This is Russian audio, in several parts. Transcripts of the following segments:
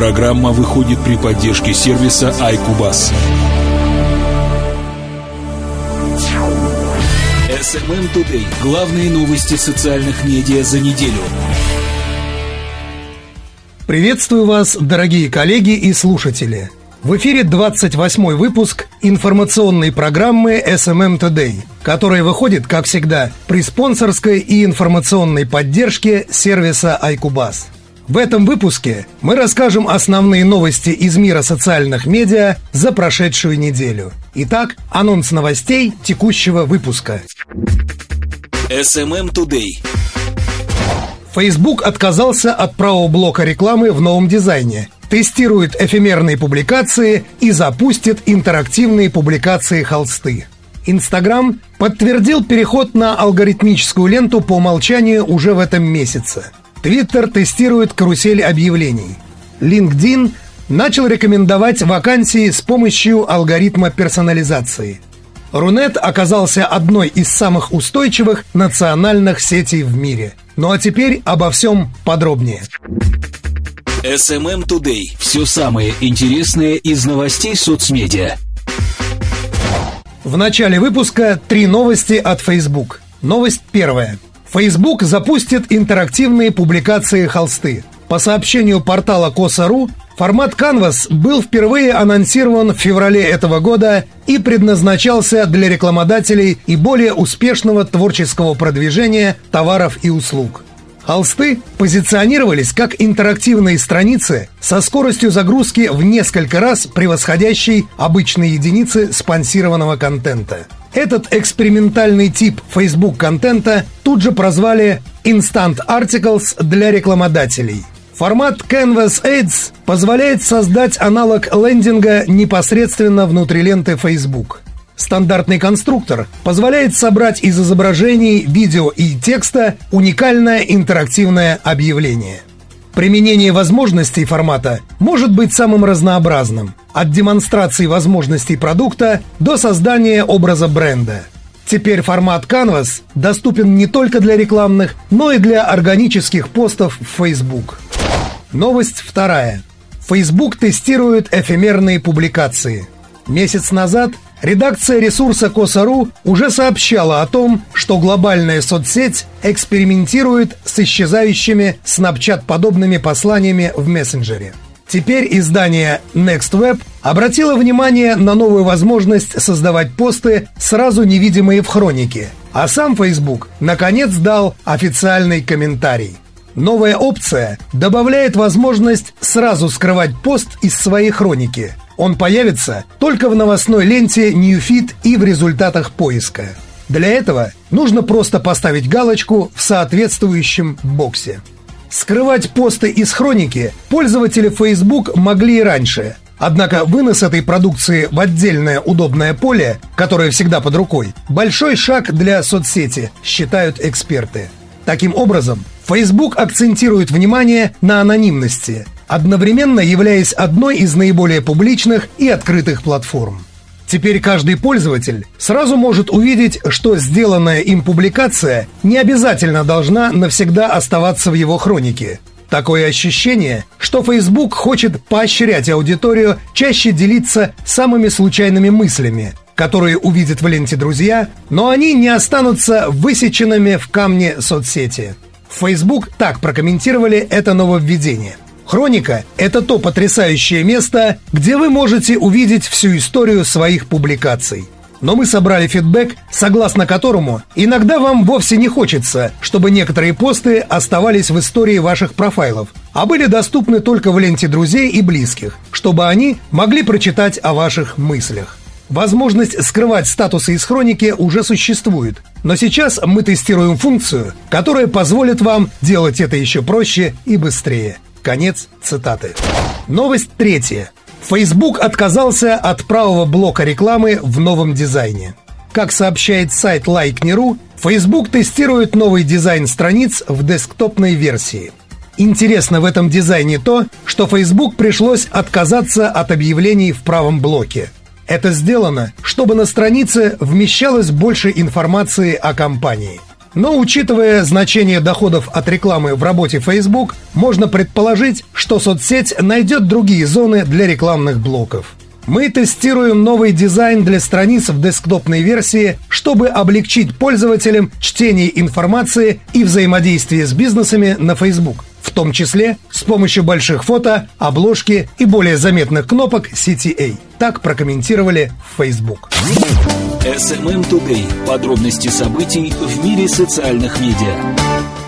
Программа выходит при поддержке сервиса iCubus. SMM Today. Главные новости социальных медиа за неделю. Приветствую вас, дорогие коллеги и слушатели. В эфире 28 выпуск информационной программы SMM Today, которая выходит, как всегда, при спонсорской и информационной поддержке сервиса iCubus. В этом выпуске мы расскажем основные новости из мира социальных медиа за прошедшую неделю. Итак, анонс новостей текущего выпуска. SMM Today. Facebook отказался от правого блока рекламы в новом дизайне, тестирует эфемерные публикации и запустит интерактивные публикации холсты. Инстаграм подтвердил переход на алгоритмическую ленту по умолчанию уже в этом месяце – Твиттер тестирует карусель объявлений. LinkedIn начал рекомендовать вакансии с помощью алгоритма персонализации. Рунет оказался одной из самых устойчивых национальных сетей в мире. Ну а теперь обо всем подробнее. SMM Today. Все самое интересное из новостей соцмедиа. В начале выпуска три новости от Facebook. Новость первая – Facebook запустит интерактивные публикации холсты. По сообщению портала Коса.ру, формат Canvas был впервые анонсирован в феврале этого года и предназначался для рекламодателей и более успешного творческого продвижения товаров и услуг. Холсты позиционировались как интерактивные страницы со скоростью загрузки в несколько раз превосходящей обычные единицы спонсированного контента – этот экспериментальный тип Facebook-контента тут же прозвали Instant Articles для рекламодателей. Формат Canvas Ads позволяет создать аналог лендинга непосредственно внутри ленты Facebook. Стандартный конструктор позволяет собрать из изображений, видео и текста уникальное интерактивное объявление. Применение возможностей формата может быть самым разнообразным, от демонстрации возможностей продукта до создания образа бренда. Теперь формат Canvas доступен не только для рекламных, но и для органических постов в Facebook. Новость вторая. Facebook тестирует эфемерные публикации. Месяц назад Редакция ресурса Коса.ру уже сообщала о том, что глобальная соцсеть экспериментирует с исчезающими Snapchat-подобными посланиями в мессенджере. Теперь издание NextWeb обратило внимание на новую возможность создавать посты, сразу невидимые в хронике. А сам Facebook наконец дал официальный комментарий. Новая опция добавляет возможность сразу скрывать пост из своей хроники – он появится только в новостной ленте Newfeed и в результатах поиска. Для этого нужно просто поставить галочку в соответствующем боксе. Скрывать посты из хроники пользователи Facebook могли и раньше. Однако вынос этой продукции в отдельное удобное поле, которое всегда под рукой, большой шаг для соцсети, считают эксперты. Таким образом, Facebook акцентирует внимание на анонимности – одновременно являясь одной из наиболее публичных и открытых платформ. Теперь каждый пользователь сразу может увидеть, что сделанная им публикация не обязательно должна навсегда оставаться в его хронике. Такое ощущение, что Facebook хочет поощрять аудиторию чаще делиться самыми случайными мыслями, которые увидят в ленте друзья, но они не останутся высеченными в камне соцсети. Facebook так прокомментировали это нововведение – Хроника – это то потрясающее место, где вы можете увидеть всю историю своих публикаций. Но мы собрали фидбэк, согласно которому иногда вам вовсе не хочется, чтобы некоторые посты оставались в истории ваших профайлов, а были доступны только в ленте друзей и близких, чтобы они могли прочитать о ваших мыслях. Возможность скрывать статусы из хроники уже существует, но сейчас мы тестируем функцию, которая позволит вам делать это еще проще и быстрее – Конец цитаты. Новость третья. Facebook отказался от правого блока рекламы в новом дизайне. Как сообщает сайт Like.ru, Facebook тестирует новый дизайн страниц в десктопной версии. Интересно в этом дизайне то, что Facebook пришлось отказаться от объявлений в правом блоке. Это сделано, чтобы на странице вмещалось больше информации о компании – Но учитывая значение доходов от рекламы в работе Facebook, можно предположить, что соцсеть найдет другие зоны для рекламных блоков. Мы тестируем новый дизайн для страниц в десктопной версии, чтобы облегчить пользователям чтение информации и взаимодействие с бизнесами на Facebook, в том числе с помощью больших фото, обложки и более заметных кнопок CTA. Так прокомментировали в Facebook. SMM Today. Подробности событий в мире социальных медиа.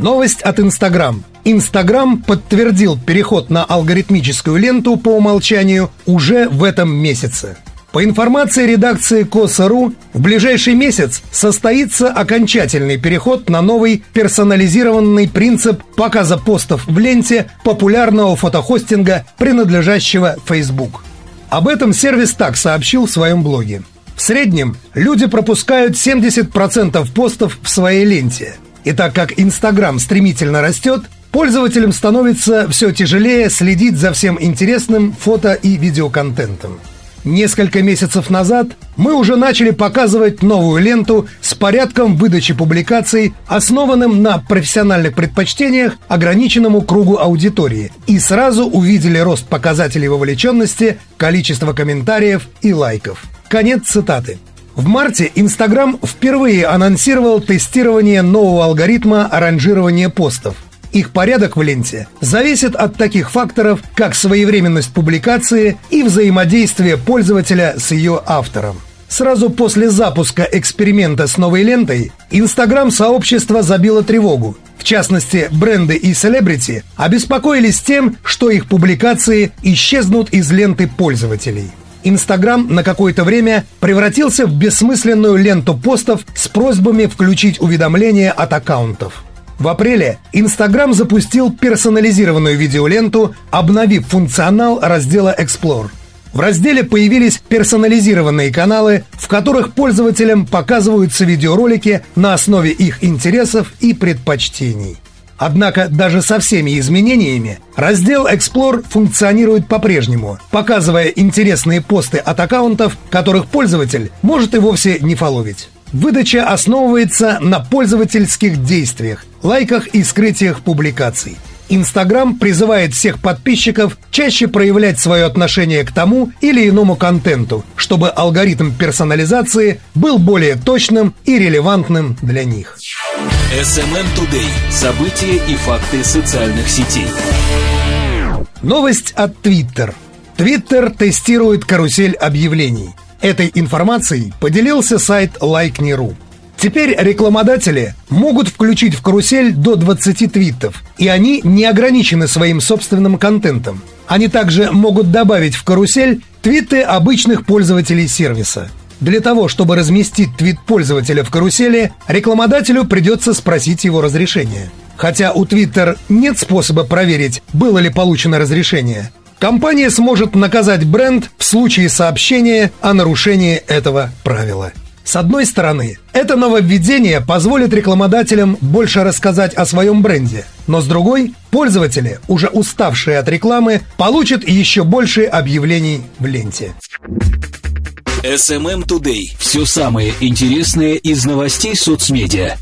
Новость от Instagram. Инстаграм подтвердил переход на алгоритмическую ленту по умолчанию уже в этом месяце. По информации редакции Коса.ру, в ближайший месяц состоится окончательный переход на новый персонализированный принцип показа постов в ленте популярного фотохостинга, принадлежащего Facebook. Об этом сервис так сообщил в своем блоге. В среднем люди пропускают 70% постов в своей ленте. И так как Инстаграм стремительно растет, пользователям становится все тяжелее следить за всем интересным фото и видеоконтентом. Несколько месяцев назад мы уже начали показывать новую ленту с порядком выдачи публикаций, основанным на профессиональных предпочтениях ограниченному кругу аудитории, и сразу увидели рост показателей вовлеченности, количества комментариев и лайков. Конец цитаты. В марте Инстаграм впервые анонсировал тестирование нового алгоритма ранжирования постов – их порядок в ленте зависит от таких факторов, как своевременность публикации и взаимодействие пользователя с ее автором. Сразу после запуска эксперимента с новой лентой Инстаграм-сообщество забило тревогу. В частности, бренды и селебрити обеспокоились тем, что их публикации исчезнут из ленты пользователей. Инстаграм на какое-то время превратился в бессмысленную ленту постов с просьбами включить уведомления от аккаунтов. В апреле Instagram запустил персонализированную видеоленту, обновив функционал раздела Explore. В разделе появились персонализированные каналы, в которых пользователям показываются видеоролики на основе их интересов и предпочтений. Однако даже со всеми изменениями раздел Explore функционирует по-прежнему, показывая интересные посты от аккаунтов, которых пользователь может и вовсе не фоловить. Выдача основывается на пользовательских действиях, лайках и скрытиях публикаций. Инстаграм призывает всех подписчиков чаще проявлять свое отношение к тому или иному контенту, чтобы алгоритм персонализации был более точным и релевантным для них. SMM Today. События и факты социальных сетей. Новость от Twitter. Twitter тестирует карусель объявлений – Этой информацией поделился сайт Like.ru. Теперь рекламодатели могут включить в карусель до 20 твитов, и они не ограничены своим собственным контентом. Они также могут добавить в карусель твиты обычных пользователей сервиса. Для того, чтобы разместить твит пользователя в карусели, рекламодателю придется спросить его разрешение. Хотя у Twitter нет способа проверить, было ли получено разрешение, Компания сможет наказать бренд в случае сообщения о нарушении этого правила. С одной стороны, это нововведение позволит рекламодателям больше рассказать о своем бренде, но с другой, пользователи, уже уставшие от рекламы, получат еще больше объявлений в ленте. SMM Today. Все самое интересное из новостей соцмедиа.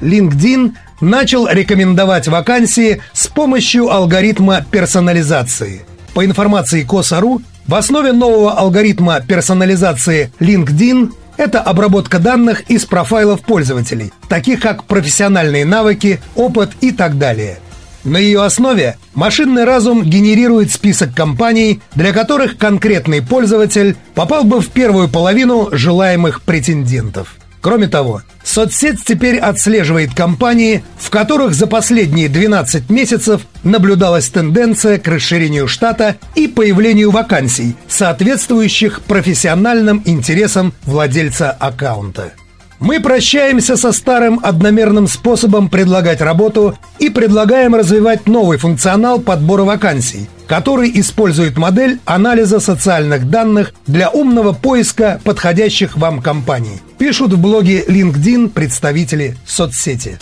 LinkedIn начал рекомендовать вакансии с помощью алгоритма персонализации. По информации Коса.ру, в основе нового алгоритма персонализации LinkedIn это обработка данных из профайлов пользователей, таких как профессиональные навыки, опыт и так далее. На ее основе машинный разум генерирует список компаний, для которых конкретный пользователь попал бы в первую половину желаемых претендентов – Кроме того, соцсеть теперь отслеживает компании, в которых за последние 12 месяцев наблюдалась тенденция к расширению штата и появлению вакансий, соответствующих профессиональным интересам владельца аккаунта. Мы прощаемся со старым одномерным способом предлагать работу и предлагаем развивать новый функционал подбора вакансий, который использует модель анализа социальных данных для умного поиска подходящих вам компаний. Пишут в блоге LinkedIn представители соцсети.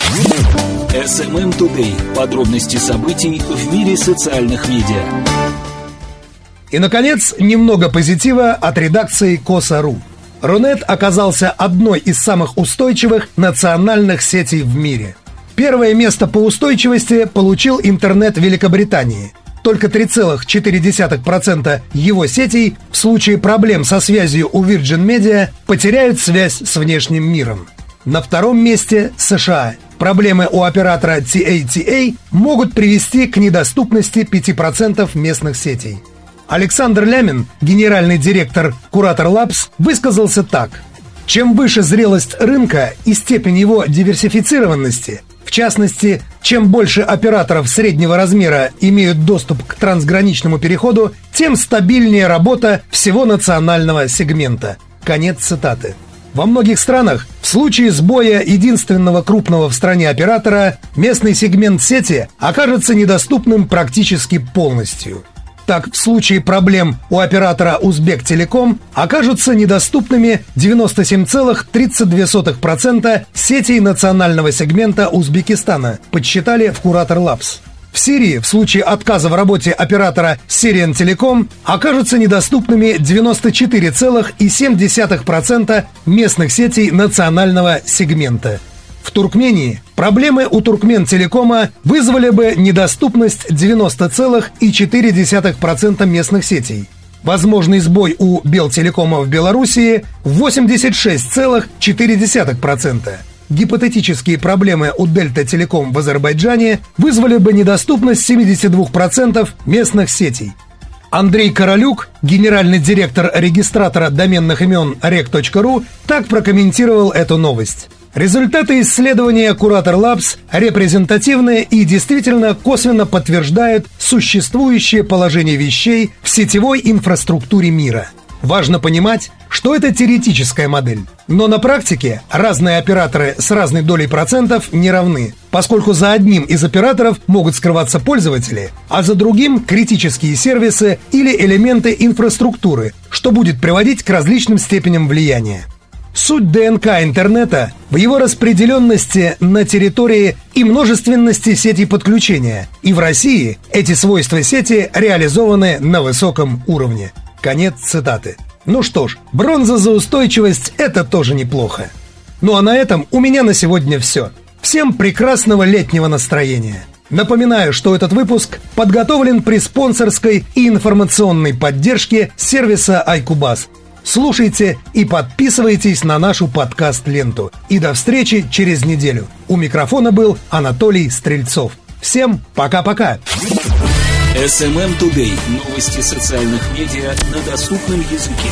SMM Today. Подробности событий в мире социальных медиа. И, наконец, немного позитива от редакции Коса.ру. Рунет оказался одной из самых устойчивых национальных сетей в мире. Первое место по устойчивости получил интернет Великобритании. Только 3,4% его сетей в случае проблем со связью у Virgin Media потеряют связь с внешним миром. На втором месте США. Проблемы у оператора TATA могут привести к недоступности 5% местных сетей. Александр Лямин, генеральный директор Куратор Labs, высказался так. Чем выше зрелость рынка и степень его диверсифицированности, в частности, чем больше операторов среднего размера имеют доступ к трансграничному переходу, тем стабильнее работа всего национального сегмента. Конец цитаты. Во многих странах в случае сбоя единственного крупного в стране оператора местный сегмент сети окажется недоступным практически полностью. Так, в случае проблем у оператора Узбек Телеком окажутся недоступными 97,32% сетей национального сегмента Узбекистана, подсчитали в Куратор Лапс. В Сирии в случае отказа в работе оператора Syrian Telecom окажутся недоступными 94,7% местных сетей национального сегмента. В Туркмении проблемы у Туркмен Телекома вызвали бы недоступность 90,4% местных сетей. Возможный сбой у Белтелекома в Белоруссии 86,4%. Гипотетические проблемы у Дельта Телеком в Азербайджане вызвали бы недоступность 72% местных сетей. Андрей Королюк, генеральный директор регистратора доменных имен rec.ru, так прокомментировал эту новость. Результаты исследования Куратор Labs репрезентативны и действительно косвенно подтверждают существующее положение вещей в сетевой инфраструктуре мира. Важно понимать, что это теоретическая модель. Но на практике разные операторы с разной долей процентов не равны, поскольку за одним из операторов могут скрываться пользователи, а за другим – критические сервисы или элементы инфраструктуры, что будет приводить к различным степеням влияния. Суть ДНК интернета в его распределенности на территории и множественности сетей подключения. И в России эти свойства сети реализованы на высоком уровне. Конец цитаты. Ну что ж, бронза за устойчивость – это тоже неплохо. Ну а на этом у меня на сегодня все. Всем прекрасного летнего настроения. Напоминаю, что этот выпуск подготовлен при спонсорской и информационной поддержке сервиса iCubus – Слушайте и подписывайтесь на нашу подкаст-ленту. И до встречи через неделю. У микрофона был Анатолий Стрельцов. Всем пока-пока. SMM Today. Новости социальных медиа на доступном языке.